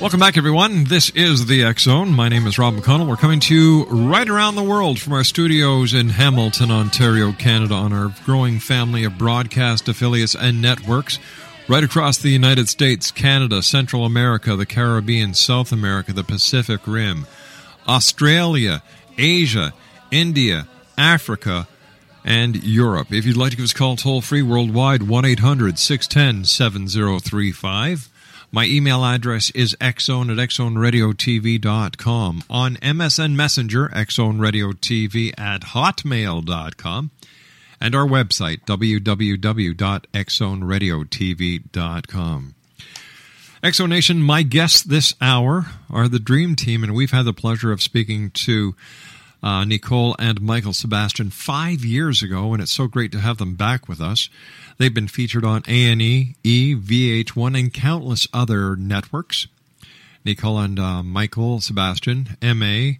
Welcome back, everyone. This is the X Zone. My name is Rob McConnell. We're coming to you right around the world from our studios in Hamilton, Ontario, Canada, on our growing family of broadcast affiliates and networks. Right across the United States, Canada, Central America, the Caribbean, South America, the Pacific Rim, Australia, Asia, India, Africa, and Europe. If you'd like to give us a call toll free worldwide, 1 800 610 7035. My email address is xzone at xzoneradiotv.com. On MSN Messenger, xzoneradiotv at hotmail.com. And our website, www.xzoneradiotv.com. Exonation, my guests this hour are the Dream Team, and we've had the pleasure of speaking to uh, Nicole and Michael Sebastian five years ago, and it's so great to have them back with us. They've been featured on A&E, E, VH1, and countless other networks. Nicole and uh, Michael Sebastian, MA,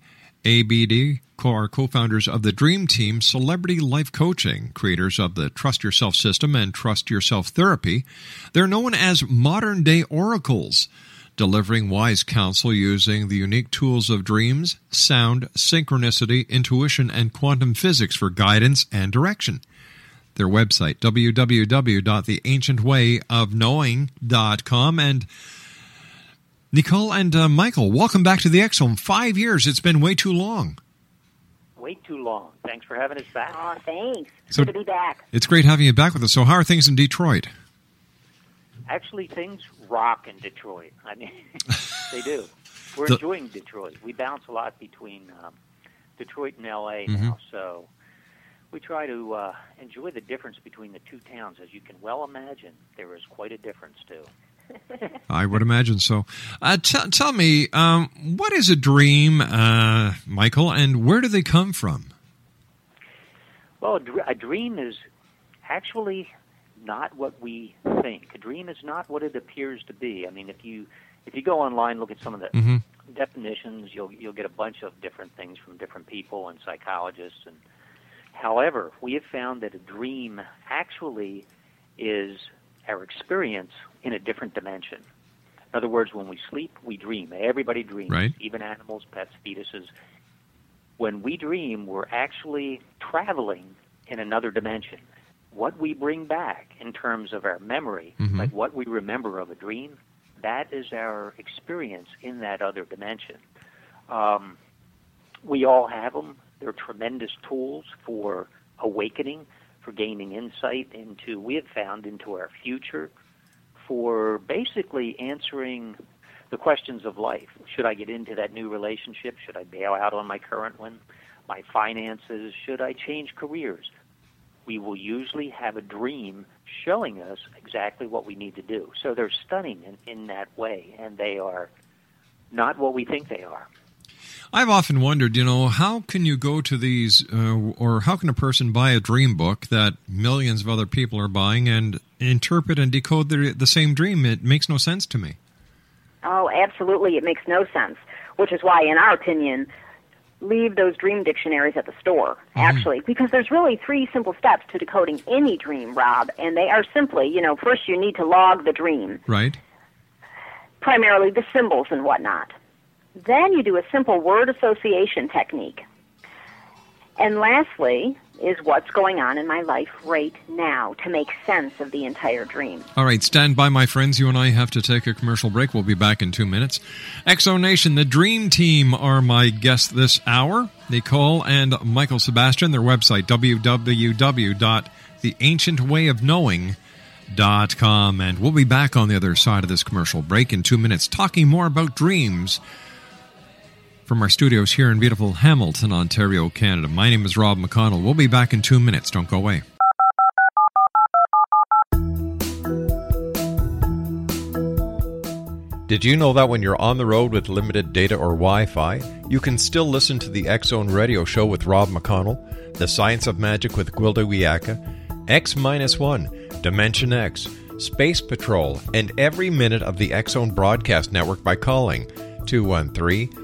ABD, are co-founders of the Dream Team Celebrity Life Coaching, creators of the Trust Yourself system and Trust Yourself therapy. They're known as modern-day oracles, delivering wise counsel using the unique tools of dreams, sound, synchronicity, intuition, and quantum physics for guidance and direction. Their website, www.theancientwayofknowing.com. And Nicole and uh, Michael, welcome back to the X Zone. Five years. It's been way too long. Way too long. Thanks for having us back. Oh, thanks. So- Good to be back. It's great having you back with us. So, how are things in Detroit? Actually, things rock in Detroit. I mean, they do. We're The- enjoying Detroit. We bounce a lot between um, Detroit and L.A. Mm-hmm. now, so we try to uh, enjoy the difference between the two towns. As you can well imagine, there is quite a difference too. I would imagine so. Uh, t- tell me, um, what is a dream, uh, Michael, and where do they come from? Well, a, dr- a dream is actually not what we think. A dream is not what it appears to be. I mean, if you if you go online, look at some of the Mhm. definitions, you'll you'll get a bunch of different things from different people and psychologists. And however, we have found that a dream actually is our experience in a different dimension. In other words, when we sleep, we dream. Everybody dreams, Right. even animals, pets, fetuses. When we dream, we're actually traveling in another dimension. What we bring back in terms of our memory, Mhm. like what we remember of a dream, that is our experience in that other dimension. Um, we all have them. They're tremendous tools for awakening, for gaining insight into, we have found, into our future, for basically answering the questions of life. Should I get into that new relationship? Should I bail out on my current one? My finances? Should I change careers? We will usually have a dream showing us exactly what we need to do. So they're stunning in, in that way, and they are not what we think they are. I've often wondered, you know, how can you go to these, uh, or how can a person buy a dream book that millions of other people are buying and interpret and decode the, the same dream? It makes no sense to me. Oh, absolutely. It makes no sense. which is why, in our opinion, leave those dream dictionaries at the store, actually, because there's really three simple steps to decoding any dream, Rob, and they are simply, you know, first you need to log the dream, Right? primarily the symbols and whatnot. Then you do a simple word association technique. And lastly is what's going on in my life right now to make sense of the entire dream. All right, stand by, my friends. You and I have to take a commercial break. We'll be back in two minutes. Exo Nation, the Dream Team are my guests this hour. Nicole and Michael Sebastian. Their website, www.theancientwayofknowing.com. And we'll be back on the other side of this commercial break in two minutes, talking more about dreams from our studios here in beautiful Hamilton, Ontario, Canada. My name is Rob McConnell. We'll be back in two minutes. Don't go away. Did you know that when you're on the road with limited data or Wi Fi, you can still listen to the Zone radio show with Rob McConnell, The Science of Magic with Gwilda Wiyaka, X 1, Dimension X, Space Patrol, and every minute of the Zone broadcast network by calling 213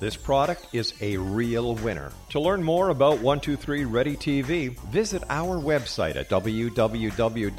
this product is a real winner. To learn more about 123 Ready TV, visit our website at www.xzbn.net.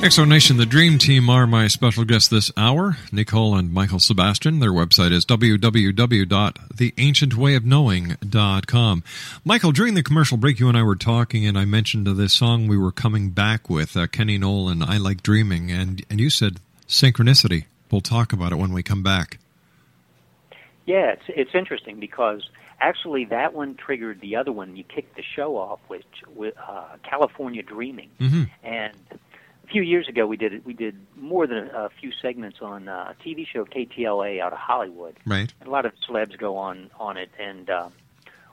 Exonation, the Dream Team are my special guests this hour, Nicole and Michael Sebastian. Their website is www.theancientwayofknowing.com. Michael, during the commercial break, you and I were talking, and I mentioned this song we were coming back with, uh, Kenny Nolan, I Like Dreaming, and, and you said synchronicity. We'll talk about it when we come back. Yeah, it's it's interesting because actually that one triggered the other one. You kicked the show off with with uh, California Dreaming, hmm and a few years ago we did we did more than a, a few segments on uh, a TV show KTLA out of Hollywood. Right. And a lot of celebs go on on it, and um,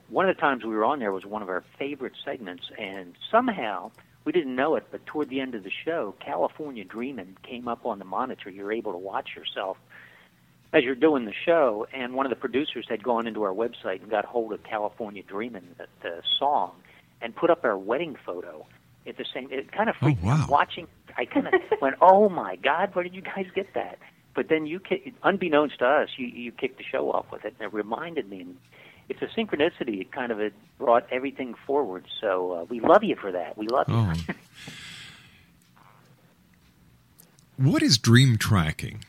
one of the times we were on there was one of our favorite segments, and somehow we didn't know it, but toward the end of the show, California Dreaming came up on the monitor. You're able to watch yourself as you're doing the show, and one of the producers had gone into our website and got hold of California Dreamin', the, the song, and put up our wedding photo at the same. It kind of freaked me. Watching, I kind of went, "Oh my God, where did you guys get that?" But then you, ki- unbeknownst to us, you you kicked the show off with it, and it reminded me. And, it's a synchronicity. It kind of it brought everything forward. So uh, we love you for that. We love you. Oh. what is dream tracking?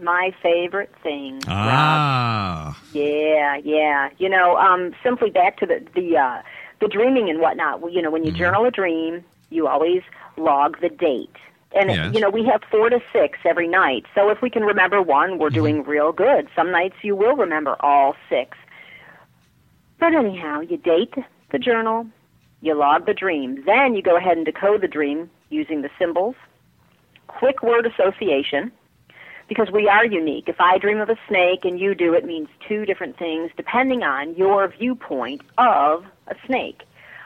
My favorite thing. Rob. Ah, Yeah, yeah. You know, um, simply back to the the uh, the dreaming and whatnot. Well, You know, when you journal a dream, you always log the date. And Yes. you know, we have four to six every night. So if we can remember one, we're mm-hmm. doing real good. Some nights you will remember all six. But anyhow, you date the journal, you log the dream. Then you go ahead and decode the dream using the symbols, quick word association, because we are unique. If I dream of a snake and you do, it means two different things depending on your viewpoint of a snake.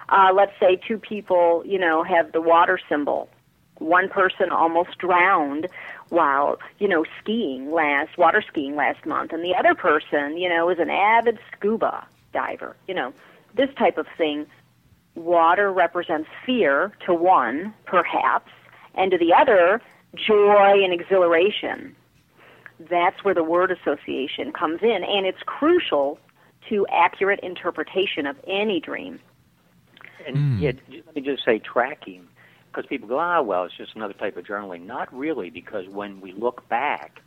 Uh, let's say two people, you know, have the water symbol. One person almost drowned while, you know, skiing last, water skiing last month, and the other person, you know, is an avid scuba diver. You know, this type of thing. Water represents fear to one, perhaps, and to the other, joy and exhilaration that's where the word association comes in, and it's crucial to accurate interpretation of any dream. And yeah, j- let me just say tracking, because people go, ah, well, it's just another type of journaling. Not really, because when we look back,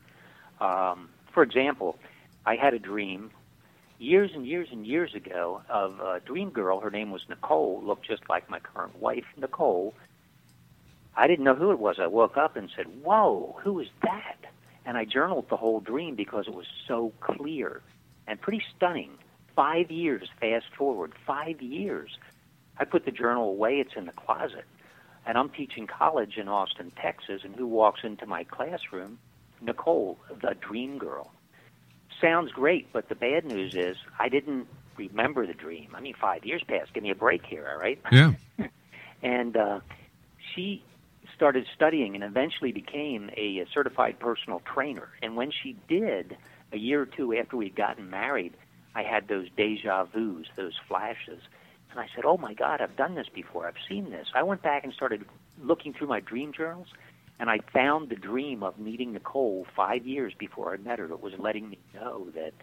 um, for example, I had a dream years and years and years ago of a dream girl. Her name was Nicole, looked just like my current wife, Nicole. I didn't know who it was. I woke up and said, whoa, who is that? And I journaled the whole dream because it was so clear and pretty stunning. Five years fast forward, five years. I put the journal away, it's in the closet. And I'm teaching college in Austin, Texas, and who walks into my classroom? Nicole, the dream girl. Sounds great, but the bad news is I didn't remember the dream. I mean, five years passed. Give me a break here, all right? yeah. and uh, she started studying and eventually became a, certified personal trainer. And when she did, a year or two after we'd gotten married, I had those deja vus, those flashes. And I said, Oh my God, I've done this before. I've seen this. I went back and started looking through my dream journals, and I found the dream of meeting Nicole five years before I met her. It was letting me know that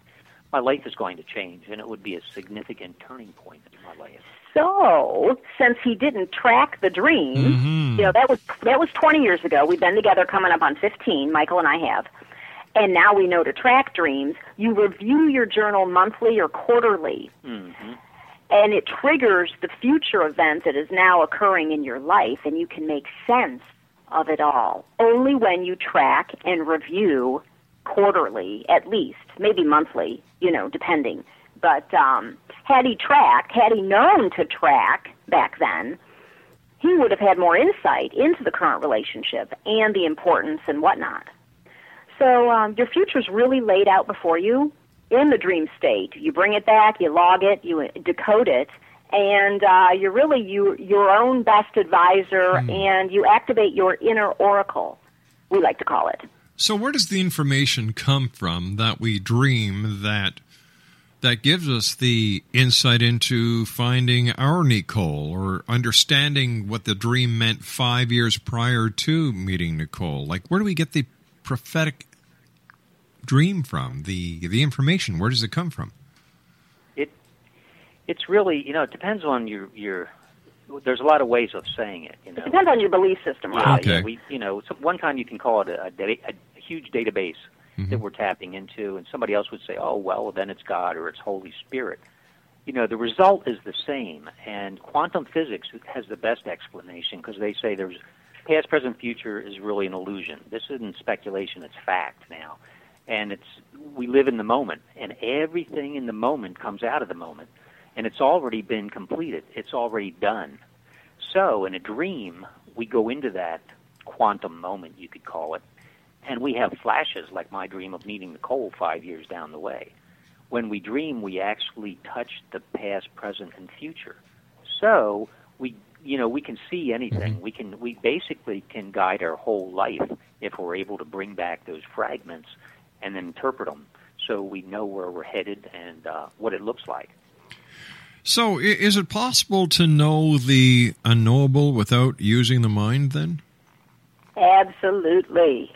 my life is going to change, and it would be a significant turning point in my life. So, since he didn't track the dream, you know that was that was 20 years ago. We've been together coming up on 15. Michael and I have, and now we know to track dreams. You review your journal monthly or quarterly, Mm-hmm. And it triggers the future event that is now occurring in your life, and you can make sense of it all. Only when you track and review quarterly, at least, maybe monthly, you know, depending. But um, had he tracked, had he known to track back then, he would have had more insight into the current relationship and the importance and whatnot. So um, your future's really laid out before you in the dream state. You bring it back, you log it, you decode it, and uh, you're really you, your own best advisor, and you activate your inner oracle. We like to call it. So where does the information come from that we dream that that gives us the insight into finding our Nicole or understanding what the dream meant five years prior to meeting Nicole? Like where do we get the prophetic dream from? The the information, where does it come from? It it's really you know it depends on your your. There's a lot of ways of saying it. You know, It depends on your belief system, Rob. Okay. yeah, we you know so one time you can call it a, a, a huge database that mm-hmm. we're tapping into, and somebody else would say, oh well, then it's God or it's Holy Spirit. You know, the result is the same, and quantum physics has the best explanation because they say there's past, present, future is really an illusion. This isn't speculation; it's fact now, and it's we live in the moment, and everything in the moment comes out of the moment, and it's already been completed. It's already done. So, in a dream, we go into that quantum moment, you could call it, and we have flashes like my dream of meeting Nicole five years down the way. When we dream, we actually touch the past, present, and future. So we, you know, we can see anything. Mm-hmm. We can, we basically can guide our whole life if we're able to bring back those fragments and then interpret them, so we know where we're headed and uh, what it looks like. So is it possible to know the unknowable without using the mind then? Absolutely.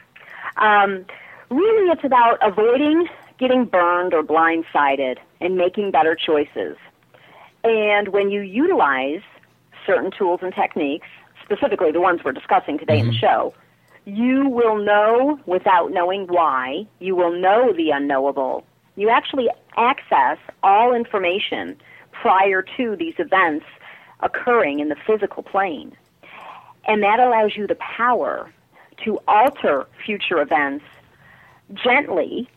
Um, really, it's about avoiding getting burned or blindsided and making better choices. And when you utilize certain tools and techniques, specifically the ones we're discussing today in the show, you will know without knowing why. You will know the unknowable. You actually access all information prior to these events occurring in the physical plane. And that allows you the power to alter future events gently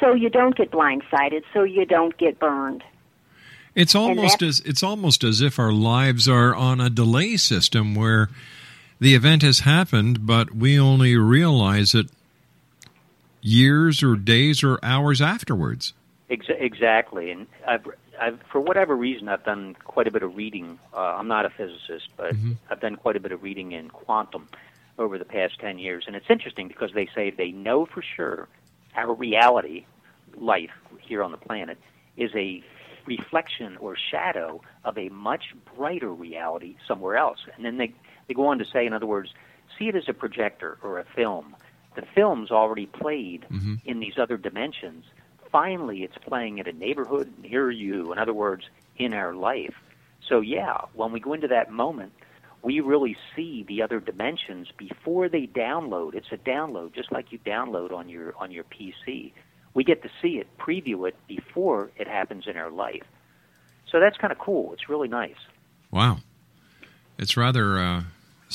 so you don't get blindsided, so you don't get burned. It's almost as it's almost as if our lives are on a delay system where the event has happened, but we only realize it years or days or hours afterwards. Ex- exactly, and I've, I've, for whatever reason, I've done quite a bit of reading. Uh, I'm not a physicist, but I've done quite a bit of reading in quantum over the past ten years, and it's interesting because they say they know for sure our reality, life here on the planet, is a reflection or shadow of a much brighter reality somewhere else. And then they they go on to say, in other words, see it as a projector or a film. The film's already played in these other dimensions. Finally, it's playing at a neighborhood near you. In other words, in our life. So yeah, when we go into that moment, we really see the other dimensions before they download. It's a download, just like you download on your on your PC. We get to see it, preview it before it happens in our life. So that's kind of cool. It's really nice. Wow, it's rather uh,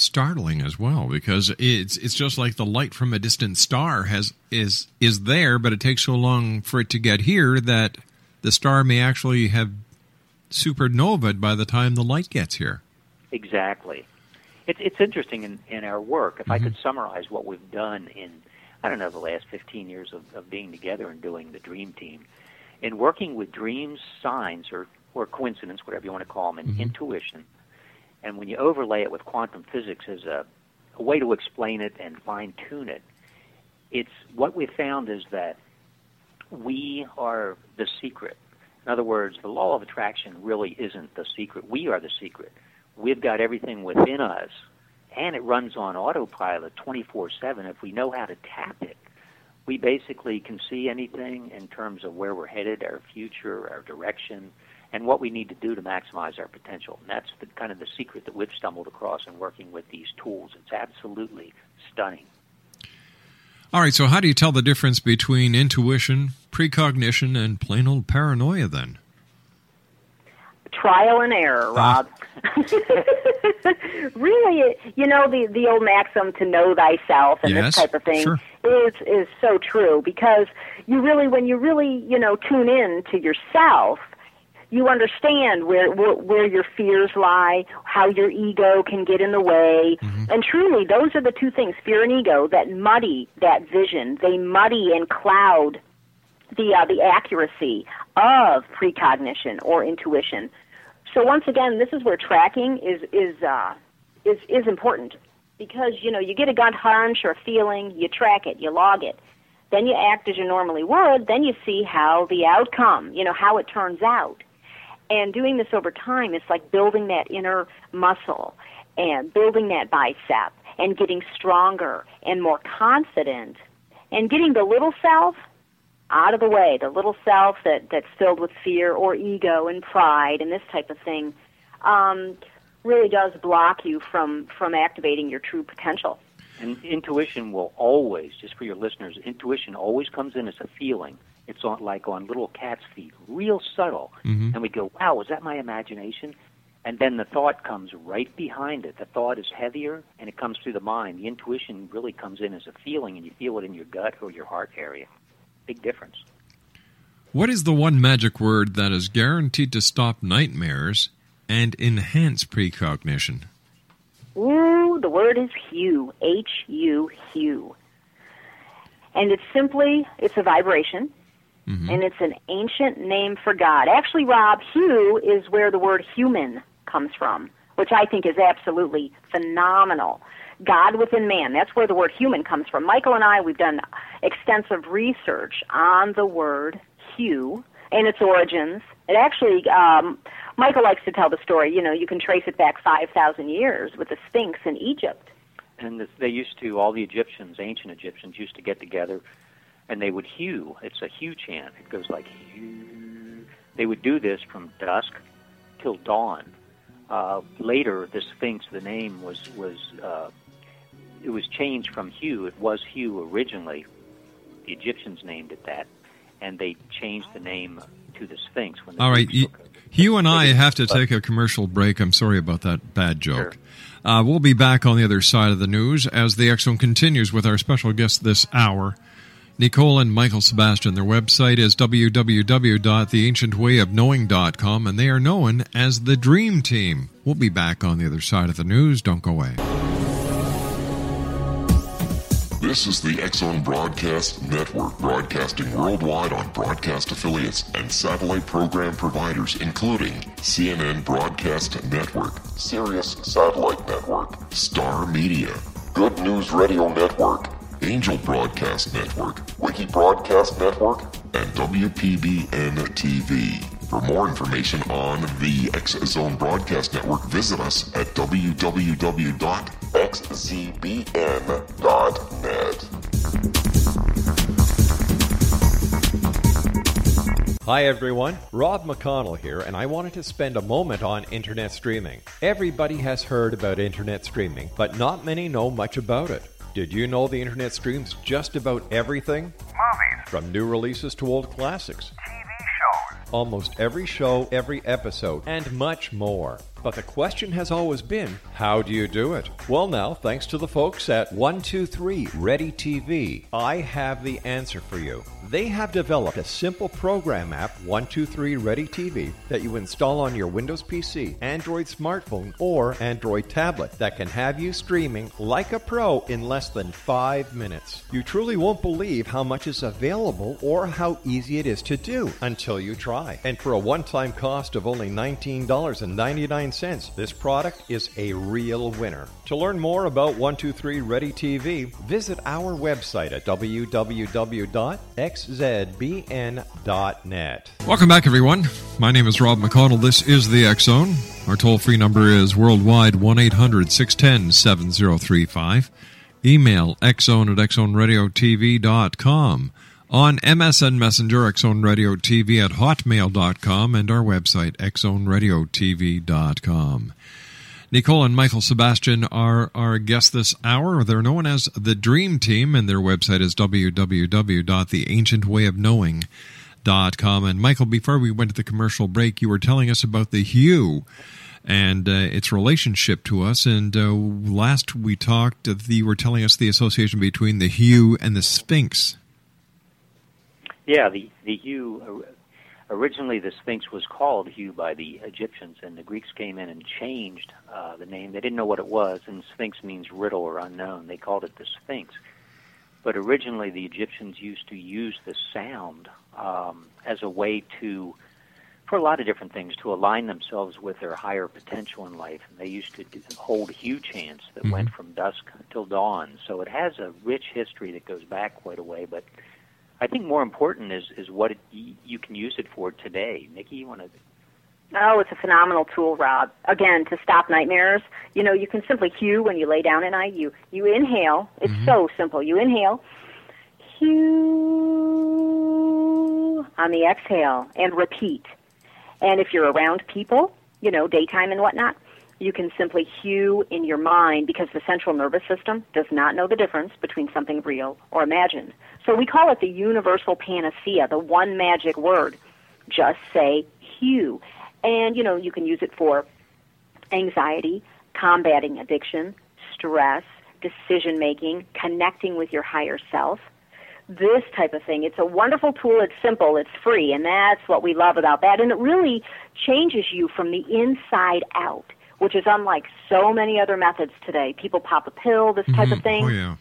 startling as well because it's it's just like the light from a distant star has is is there, but it takes so long for it to get here that the star may actually have supernovaed by the time the light gets here. Exactly. It's it's interesting in, in our work. If I mm-hmm. could summarize what we've done in I don't know the last 15 years of, of being together and doing the Dream Team, in working with dreams, signs, or or coincidence, whatever you want to call them, and mm-hmm. intuition, and when you overlay it with quantum physics as a, a way to explain it and fine tune it, it's what we found is that we are the secret. In other words, the law of attraction really isn't the secret. We are the secret. We've got everything within us, and it runs on autopilot 24 7 if we know how to tap it. We basically can see anything in terms of where we're headed, our future, our direction, and what we need to do to maximize our potential. And that's the kind of the secret that we've stumbled across in working with these tools. It's absolutely stunning. All right, so how do you tell the difference between intuition, precognition, and plain old paranoia then? Trial and error, uh-huh. Rob. really, you know the the old maxim to know thyself and Yes, this type of thing sure. is is so true because you really when you really you know tune in to yourself, you understand where where, where your fears lie, how your ego can get in the way, and truly those are the two things, fear and ego, that muddy that vision. They muddy and cloud the uh, the accuracy of precognition or intuition. So once again, this is where tracking is is uh, is is important because you know you get a gut hunch or a feeling, you track it, you log it, then you act as you normally would, then you see how the outcome, you know, how it turns out. And doing this over time, it's like building that inner muscle and building that bicep and getting stronger and more confident and getting the little self out of the way, the little self that, that's filled with fear or ego and pride and this type of thing, um, really does block you from, from activating your true potential. And intuition will always, just for your listeners, intuition always comes in as a feeling. It's on like on little cat's feet, real subtle. Mm-hmm. And we go, wow, was that my imagination? And then the thought comes right behind it. The thought is heavier and it comes through the mind. The intuition really comes in as a feeling and you feel it in your gut or your heart area. Big difference. What is the one magic word that is guaranteed to stop nightmares and enhance precognition? Ooh, the word is HU, H U HU. And it's simply it's a vibration and it's an ancient name for God. Actually, Rob, HU is where the word human comes from, which I think is absolutely phenomenal. God within man, that's where the word human comes from. Michael and I, we've done extensive research on the word HU and its origins. It actually, um, Michael likes to tell the story, you know, you can trace it back 5,000 years with the Sphinx in Egypt. And they used to, all the Egyptians, ancient Egyptians, used to get together and they would HU. It's a HU chant. It goes like HU. They would do this from dusk till dawn. Uh, later, the Sphinx, the name was was uh, it was changed from Hu. It was Hu originally. The Egyptians named it that, and they changed the name to the Sphinx. When the All right, you, took and I have to take a commercial break. I'm sorry about that bad joke. Sure. Uh, we'll be back on the other side of the news as the Zone continues with our special guest this hour, Nicole and Michael Sebastian. Their website is www.theancientwayofknowing.com, and they are known as the Dream Team. We'll be back on the other side of the news. Don't go away. This is the X Zone Broadcast Network, broadcasting worldwide on broadcast affiliates and satellite program providers, including CNN Broadcast Network, Sirius Satellite Network, Star Media, Good News Radio Network, Angel Broadcast Network, Wiki Broadcast Network, and WPBN TV. For more information on the X Zone Broadcast Network, visit us at www.xzbn.net. Hi everyone, Rob McConnell here, and I wanted to spend a moment on internet streaming. Everybody has heard about internet streaming, but not many know much about it. Did you know the internet streams just about everything? Movies, From new releases to old classics. TV shows, Almost every show, every episode, and much more. But the question has always been, how do you do it? Well, now, thanks to the folks at 123 Ready TV, I have the answer for you. They have developed a simple program app, 123 Ready TV, that you install on your Windows PC, Android smartphone, or Android tablet that can have you streaming like a pro in less than five minutes. You truly won't believe how much is available or how easy it is to do until you try. And for a one time cost of only $19.99, this product is a real winner. To learn more about 123 Ready TV, visit our website at www.xzbn.net. Welcome back, everyone. My name is Rob McConnell. This is the X Zone. Our toll free number is worldwide 1 800 610 7035. Email xzone at xzoneradiotv.com. On MSN Messenger, TV at hotmail.com, and our website, xzoneradiotv.com. Nicole and Michael Sebastian are our guests this hour. They're known as the Dream Team, and their website is www.theancientwayofknowing.com. And Michael, before we went to the commercial break, you were telling us about the HU and uh, its relationship to us. And uh, last we talked, uh, you were telling us the association between the HU and the Sphinx. Yeah, the the Hu originally the Sphinx was called Hu by the Egyptians, and the Greeks came in and changed uh, the name. They didn't know what it was, and Sphinx means riddle or unknown. They called it the Sphinx. But originally, the Egyptians used to use the sound um, as a way to, for a lot of different things, to align themselves with their higher potential in life. And they used to do, hold Hu chants that Mhm. went from dusk till dawn. So it has a rich history that goes back quite a way. But I think more important is is what it, y- you can use it for today. Nikki, you want to? Oh, it's a phenomenal tool, Rob. Again, to stop nightmares, you know, you can simply HU when you lay down at night. You you inhale. It's mm-hmm. so simple. You inhale, HU on the exhale, and repeat. And if you're around people, you know, daytime and whatnot, you can simply HU in your mind because the central nervous system does not know the difference between something real or imagined. So we call it the universal panacea, the one magic word. Just say HU. And, you know, you can use it for anxiety, combating addiction, stress, decision making, connecting with your higher self. This type of thing. It's a wonderful tool. It's simple. It's free. And that's what we love about that. And it really changes you from the inside out, which is unlike so many other methods today. People pop a pill, this type of Mhm. thing Oh, yeah.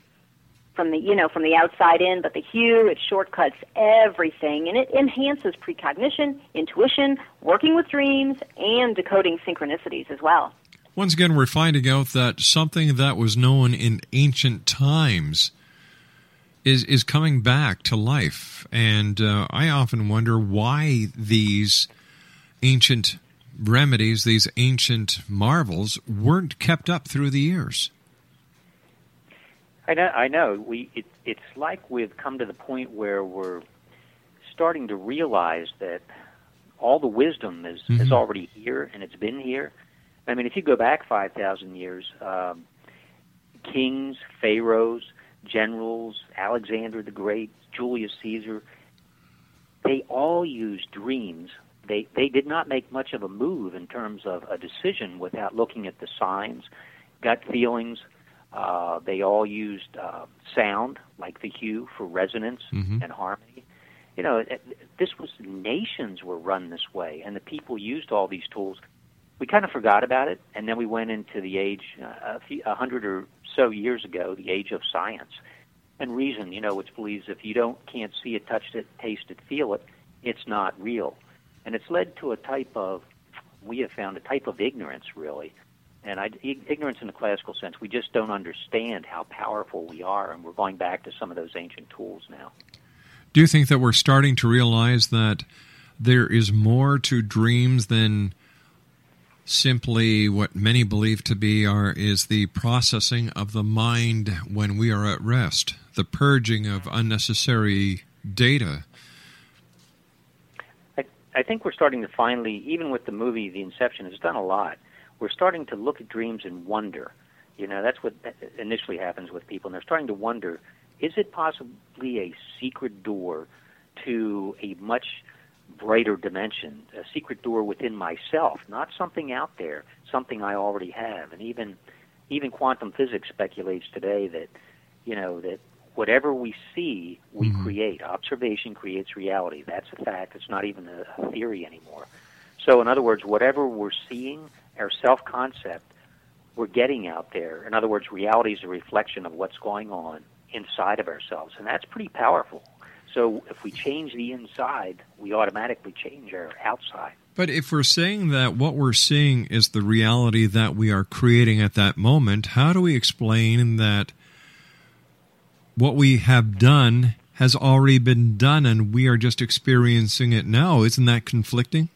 from the you know from the outside in, but the HU it shortcuts everything and it enhances precognition, intuition, working with dreams, and decoding synchronicities as well. Once again, we're finding out that something that was known in ancient times is is coming back to life, and uh, I often wonder why these ancient remedies, these ancient marvels, weren't kept up through the years. I know. I know. We. It, it's like we've come to the point where we're starting to realize that all the wisdom is Mm-hmm. is already here and it's been here. I mean, if you go back five thousand years, um, kings, pharaohs, generals, Alexander the Great, Julius Caesar, they all used dreams. They they did not make much of a move in terms of a decision without looking at the signs, gut feelings. Uh, they all used uh, sound, like the HU, for resonance Mhm. and harmony. You know, this was nations were run this way, and the people used all these tools. We kind of forgot about it, and then we went into the age uh, a, few, a hundred or so years ago, the age of science and reason. You know, which believes if you don't can't see it, touch it, taste it, feel it, it's not real, and it's led to a type of we have found a type of ignorance, really. And I, ignorance in the classical sense, we just don't understand how powerful we are, and we're going back to some of those ancient tools now. Do you think that we're starting to realize that there is more to dreams than simply what many believe to be are is the processing of the mind when we are at rest, the purging of unnecessary data? I, think we're starting to finally, even with the movie The Inception, has done a lot. We're starting to look at dreams and wonder. You know, that's what initially happens with people, and they're starting to wonder: is it possibly a secret door to a much brighter dimension, a secret door within myself, not something out there, something I already have, and even even quantum physics speculates today that you know that whatever we see, we mm-hmm. create. Observation creates reality. That's a fact. It's not even a, a theory anymore. So, in other words, whatever we're seeing, our self concept, we're getting out there. In other words, reality is a reflection of what's going on inside of ourselves, and that's pretty powerful. So, if we change the inside, we automatically change our outside. But if we're saying that what we're seeing is the reality that we are creating at that moment, how do we explain that what we have done has already been done and we are just experiencing it now? Isn't that conflicting?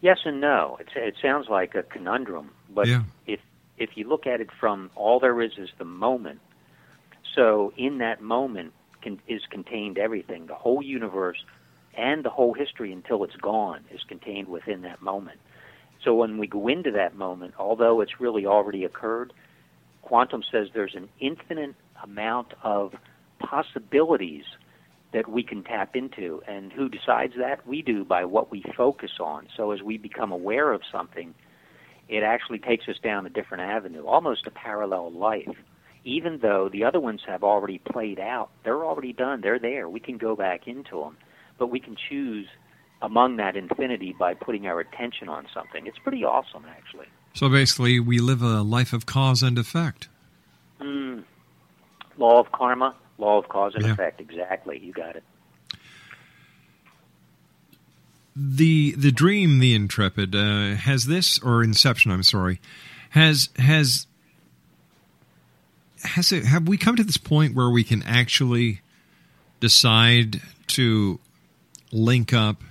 Yes and no. It, it sounds like a conundrum, but Yeah. if if you look at it from all there is is the moment. So in that moment can, is contained everything. The whole universe and the whole history until it's gone is contained within that moment. So when we go into that moment, although it's really already occurred, quantum says there's an infinite amount of possibilities that we can tap into. And who decides that? We do by what we focus on. So as we become aware of something, it actually takes us down a different avenue, almost a parallel life. Even though the other ones have already played out, they're already done, they're there. We can go back into them, but we can choose among that infinity by putting our attention on something. It's pretty awesome, actually. So basically, we live a life of cause and effect. Mm. Law of karma, law of cause and Yeah. effect. Exactly. You got it. the the dream the intrepid uh, has this or inception i'm sorry has has has it have we come to this point where we can actually decide to link up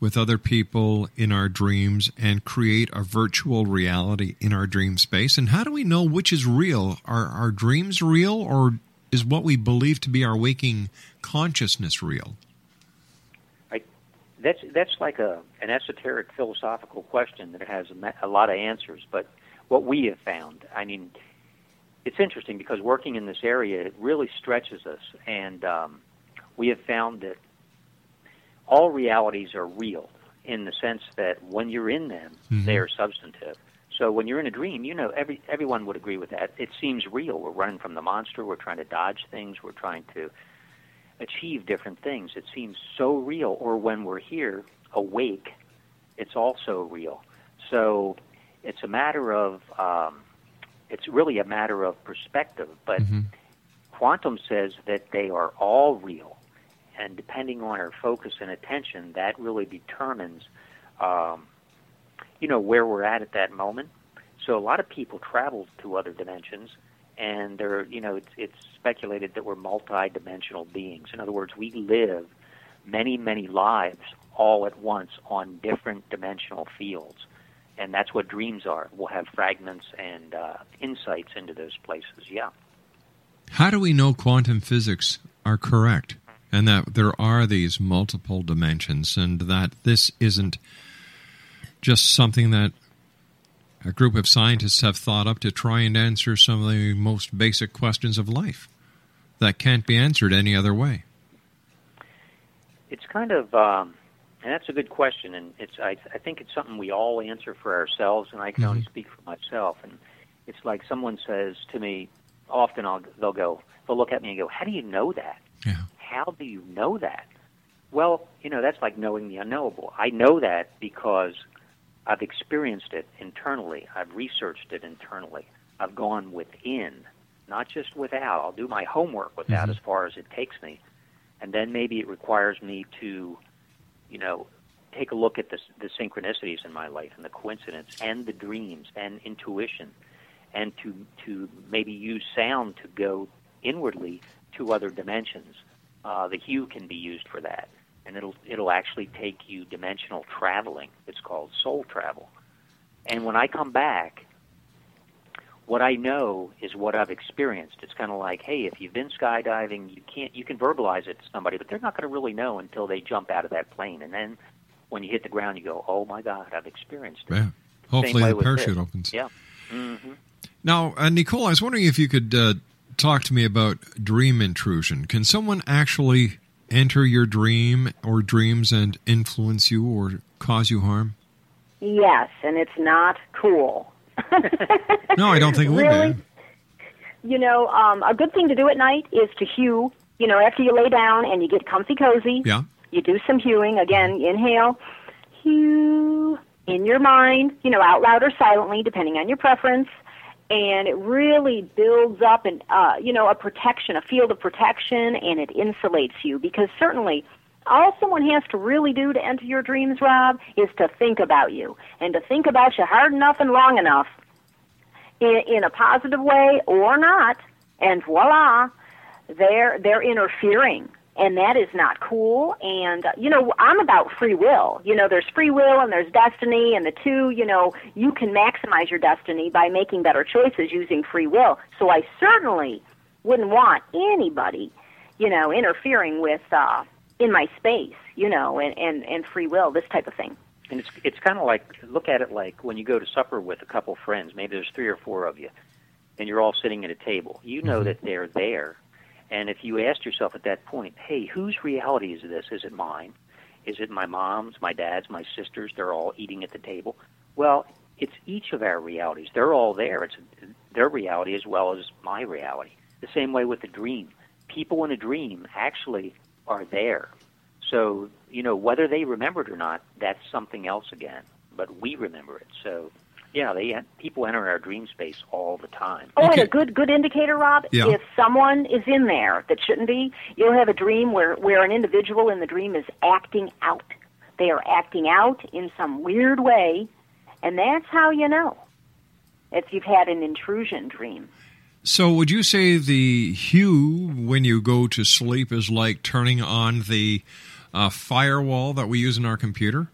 with other people in our dreams and create a virtual reality in our dream space and how do we know which is real are our dreams real or is what we believe to be our waking consciousness real I, that's that's like a an esoteric philosophical question that has a, a lot of answers. But what we have found, I mean, it's interesting because working in this area it really stretches us, and um, we have found that all realities are real in the sense that when you're in them, Mhm. they are substantive. So when you're in a dream, you know every everyone would agree with that. It seems real. We're running from the monster. We're trying to dodge things. We're trying to achieve different things. It seems so real. Or when we're here, awake, it's also real. So it's a matter of, um, it's really a matter of perspective. But quantum says that they are all real. And depending on our focus and attention, that really determines, um, you know, where we're at at that moment. So a lot of people travel to other dimensions and they're you know it's it's speculated that we're multi-dimensional beings. In other words, we live many many lives all at once on different dimensional fields, and that's what dreams are. We'll have fragments and uh, insights into those places. Yeah. How do we know quantum physics are correct and that there are these multiple dimensions and that this isn't just something that a group of scientists have thought up to try and answer some of the most basic questions of life that can't be answered any other way? It's kind of, um, and that's a good question, and it's I, I think it's something we all answer for ourselves, and I can only Mhm. speak for myself. And it's like someone says to me, often I'll they'll go, they'll look at me and go, "How do you know that? Yeah. How do you know that?" Well, you know, that's like knowing the unknowable. I know that because I've experienced it internally. I've researched it internally. I've gone within, not just without. I'll do my homework without Mhm. as far as it takes me. And then maybe it requires me to, you know, take a look at the, the synchronicities in my life and the coincidence and the dreams and intuition and to, to maybe use sound to go inwardly to other dimensions. Uh, the HU can be used for that, and it'll it'll actually take you dimensional traveling. It's called soul travel. And when I come back, what I know is what I've experienced. It's kind of like, hey, if you've been skydiving, you can't you can verbalize it to somebody, but they're not going to really know until they jump out of that plane. And then when you hit the ground, you go, oh my God, I've experienced it. Yeah. Hopefully the parachute opens. Yeah. hmm Now, uh, Nicole, I was wondering if you could uh, talk to me about dream intrusion. Can someone actually enter your dream or dreams and influence you or cause you harm? Yes, and it's not cool. No, I don't think it would Really? be. You know, um, a good thing to do at night is to HU. You know, after you lay down and you get comfy cozy, Yeah. you do some HUing. Again, inhale, HU in your mind, you know, out loud or silently, depending on your preference. And it really builds up an, uh, you know, a protection, a field of protection, and it insulates you. Because certainly all someone has to really do to enter your dreams, Rob, is to think about you. And to think about you hard enough and long enough in, in a positive way or not, and voila, they're they're interfering, and that is not cool. And uh, you know, I'm about free will. You know, there's free will and there's destiny, and the two, you know, you can maximize your destiny by making better choices using free will. So I certainly wouldn't want anybody, you know, interfering with uh, in my space, you know, and and and free will, this type of thing. And it's it's kind of like look at it like when you go to supper with a couple friends. Maybe there's three or four of you, and you're all sitting at a table. You know that they're there, and if you asked yourself at that point, "Hey, whose reality is this? Is it mine? Is it my mom's, my dad's, my sister's? They're all eating at the table." Well, it's each of our realities. They're all there. It's their reality as well as my reality. The same way with the dream. People in a dream actually are there. So, you know, whether they remember it or not, that's something else again. But we remember it. So, yeah, they people enter our dream space all the time. Oh, and a good good indicator, Rob. Yeah. If someone is in there that shouldn't be, you'll have a dream where where an individual in the dream is acting out. They are acting out in some weird way, and that's how you know if you've had an intrusion dream. So, would you say the HU when you go to sleep is like turning on the uh, firewall that we use in our computer?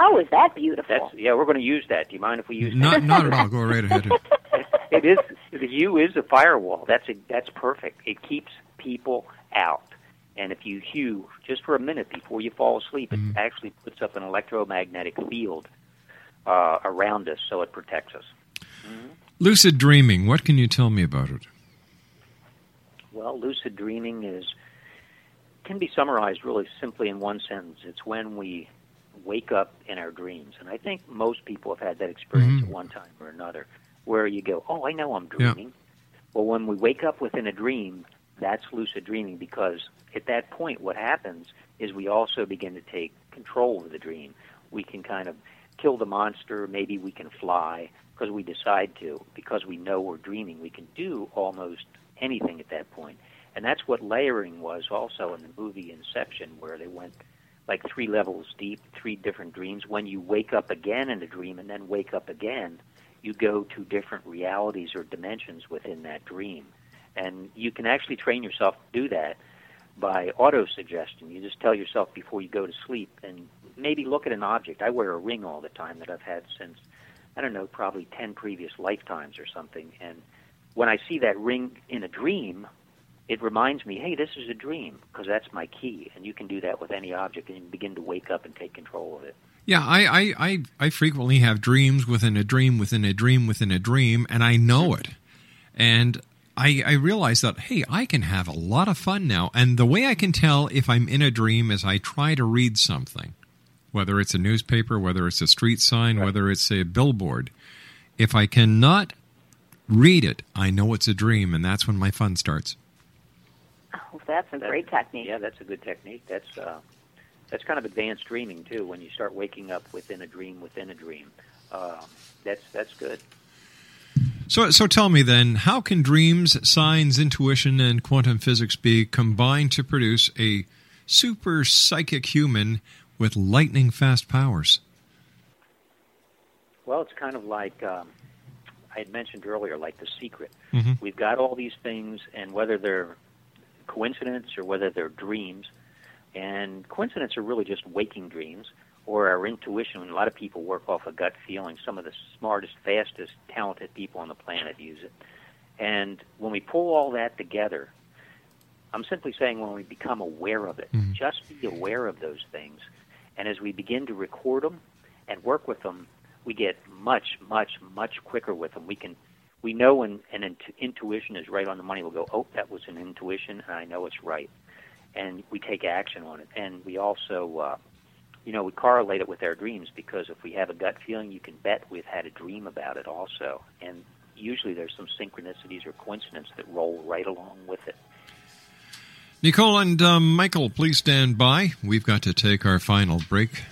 Oh, is that beautiful? That's yeah, we're going to use that. Do you mind if we use Not, that? not at all. Go right ahead. it is the HU is a firewall. That's a, that's perfect. It keeps people out. And if you HU just for a minute before you fall asleep, it actually puts up an electromagnetic field uh, around us, so it protects us. Lucid dreaming. What can you tell me about it? Well, lucid dreaming is can be summarized really simply in one sentence. It's when we wake up in our dreams, and I think most people have had that experience Mhm. at one time or another, where you go, "Oh, I know I'm Yeah. dreaming." Well, when we wake up within a dream, that's lucid dreaming because at that point, what happens is we also begin to take control of the dream. We can kind of kill the monster. Maybe we can fly because we decide to. Because we know we're dreaming, we can do almost anything at that point. And that's what layering was also in the movie Inception, where they went like three levels deep, three different dreams. When you wake up again in a dream and then wake up again, you go to different realities or dimensions within that dream. And you can actually train yourself to do that by auto suggestion. You just tell yourself before you go to sleep and maybe look at an object. I wear a ring all the time that I've had since, I don't know, probably 10 previous lifetimes or something. And when I see that ring in a dream, it reminds me, hey, this is a dream, because that's my key. And you can do that with any object and you begin to wake up and take control of it. Yeah, I, I, I, I frequently have dreams within a dream within a dream within a dream, and I know it. And I, I realize that, hey, I can have a lot of fun now. And the way I can tell if I'm in a dream is I try to read something, whether it's a newspaper, whether it's a street sign, right. whether it's a billboard. If I cannot read it, I know it's a dream, and that's when my fun starts. That's a that's, great technique. Yeah, that's a good technique. That's uh, that's kind of advanced dreaming too. When you start waking up within a dream within a dream, uh, that's that's good. So, so tell me then, how can dreams, signs, intuition, and quantum physics be combined to produce a super psychic human with lightning fast powers? Well, it's kind of like um, I had mentioned earlier, like the secret. Mm-hmm. We've got all these things, and whether they're coincidence or whether they're dreams, and coincidence are really just waking dreams or our intuition. A lot of people work off a gut feeling. Some of the smartest, fastest, talented people on the planet use it. And when we pull all that together, I'm simply saying when we become aware of it, mm-hmm. just be aware of those things. And as we begin to record them and work with them, we get much, much, much quicker with them. We can, we know when an intu- intuition is right on the money. We'll go, oh, that was an intuition, and I know it's right, and we take action on it. And we also, uh, you know, we correlate it with our dreams because if we have a gut feeling, you can bet we've had a dream about it also, and usually there's some synchronicities or coincidence that roll right along with it. Nicole and um, Michael, please stand by. We've got to take our final break.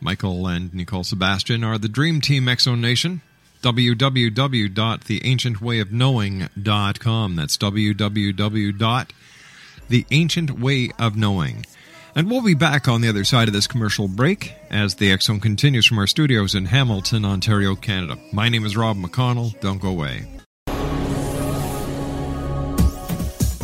Michael and Nicole Sebastian are the Dream Team Exo Nation. www.theancientwayofknowing.com. That's www.theancientwayofknowing. And we'll be back on the other side of this commercial break as the Zone continues from our studios in Hamilton, Ontario, Canada. My name is Rob McConnell. Don't go away.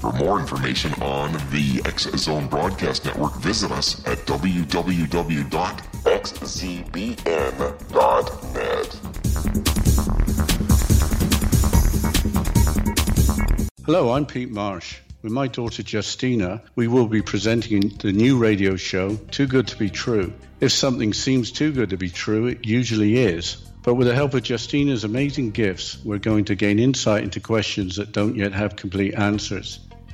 For more information on the X Zone Broadcast Network, visit us at www.xzbn.net. Hello, I'm Pete Marsh. With my daughter Justina, we will be presenting the new radio show, Too Good to Be True. If something seems too good to be true, it usually is. But with the help of Justina's amazing gifts, we're going to gain insight into questions that don't yet have complete answers.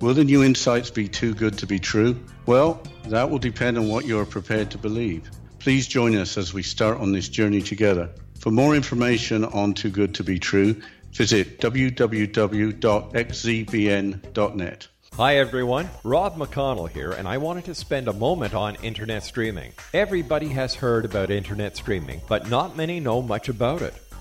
Will the new insights be too good to be true? Well, that will depend on what you are prepared to believe. Please join us as we start on this journey together. For more information on Too Good to Be True, visit www.xzbn.net. Hi everyone, Rob McConnell here, and I wanted to spend a moment on internet streaming. Everybody has heard about internet streaming, but not many know much about it.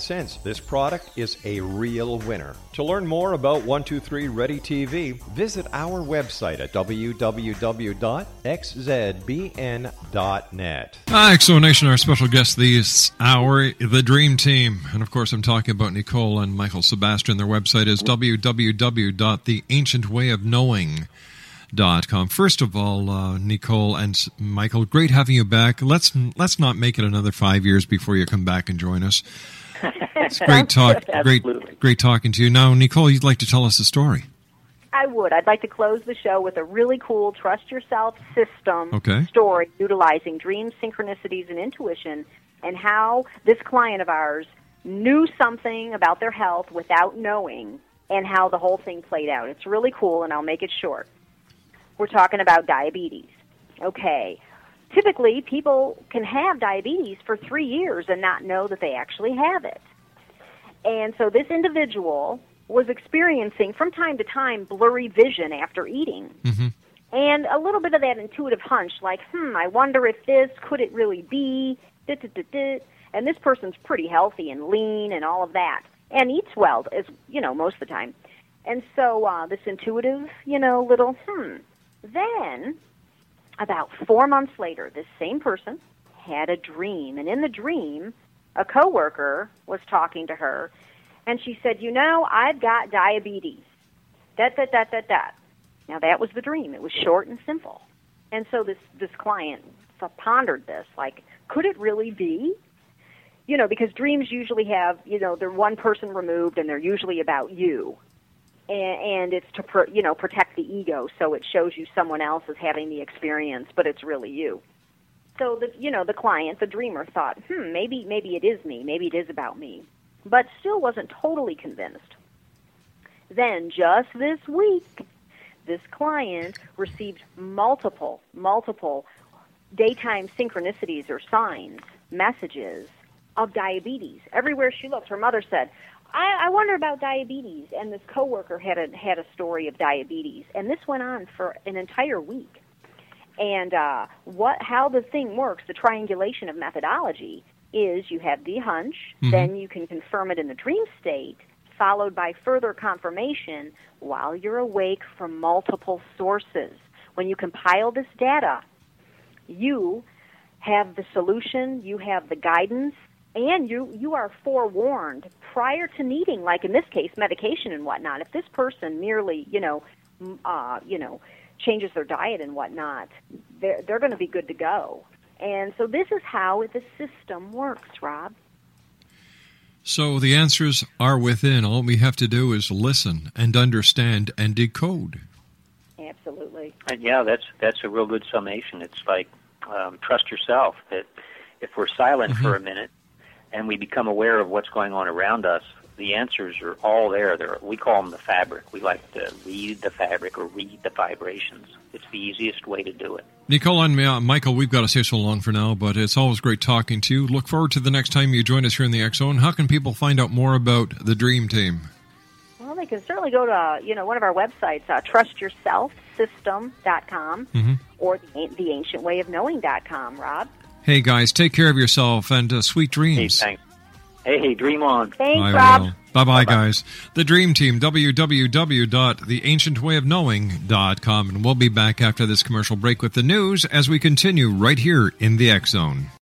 cents. This product is a real winner. To learn more about 123 Ready TV, visit our website at www.xzbn.net. Hi, Ah, Exonation, our special guest this hour, the Dream Team. And of course, I'm talking about Nicole and Michael Sebastian. Their website is www.theancientwayofknowing.com. First of all, uh, Nicole and Michael, great having you back. Let's let's not make it another five years before you come back and join us. It's great talk. great, great talking to you. Now, Nicole, you'd like to tell us a story. I would. I'd like to close the show with a really cool trust yourself system Okay. story utilizing dreams, synchronicities, and intuition, and how this client of ours knew something about their health without knowing, and how the whole thing played out. It's really cool, and I'll make it short. We're talking about diabetes. Okay. Typically, people can have diabetes for three years and not know that they actually have it. And so this individual was experiencing from time to time blurry vision after eating. And a little bit of that intuitive hunch, like, hmm, I wonder if this, could it really be? And this person's pretty healthy and lean and all of that, and eats well, as you know, most of the time. And so uh, this intuitive, you know, little hmm. Then, about four months later, this same person had a dream, and in the dream, a coworker was talking to her, and she said, "You know, I've got diabetes." That that that that that. Now that was the dream. It was short and simple. And so this this client pondered this, like, could it really be? You know, because dreams usually have, you know, they're one person removed, and they're usually about you, and, and it's to, pro, you know, protect the ego. So it shows you someone else is having the experience, but it's really you. So the, you know, the client, the dreamer, thought, hmm, maybe maybe it is me, maybe it is about me, but still wasn't totally convinced. Then just this week, this client received multiple, multiple daytime synchronicities or signs, messages of diabetes. Everywhere she looked, her mother said, I, I wonder about diabetes. And this coworker had a, had a story of diabetes. And this went on for an entire week. And uh, what, how the thing works, the triangulation of methodology, is you have the hunch, Mhm. then you can confirm it in the dream state, followed by further confirmation while you're awake from multiple sources. When you compile this data, you have the solution, you have the guidance, and you you are forewarned prior to needing, like in this case, medication and whatnot. If this person merely, you know, uh, you know, changes their diet and whatnot, they're they're going to be good to go. And so this is how the system works, Rob. So the answers are within. All we have to do is listen and understand and decode. Absolutely. And yeah, that's that's a real good summation. It's like um, trust yourself. That if we're silent for a minute and we become aware of what's going on around us, the answers are all there. They're, we call them the fabric. We like to read the fabric or read the vibrations. It's the easiest way to do it. Nicole and uh, Michael, we've got to say so long for now, but it's always great talking to you. Look forward to the next time you join us here in the X Zone. How can people find out more about the Dream Team? Well, they can certainly go to you know one of our websites, uh, trustyourselfsystem.com Mhm. or the, the ancient way of knowing.com, Rob. Hey guys, take care of yourself and uh, sweet dreams. Thanks. Hey, hey, dream on. Thanks, I Rob. will. Bye bye, guys. The Dream Team, www.theancientwayofknowing.com. And we'll be back after this commercial break with the news as we continue right here in the X Zone.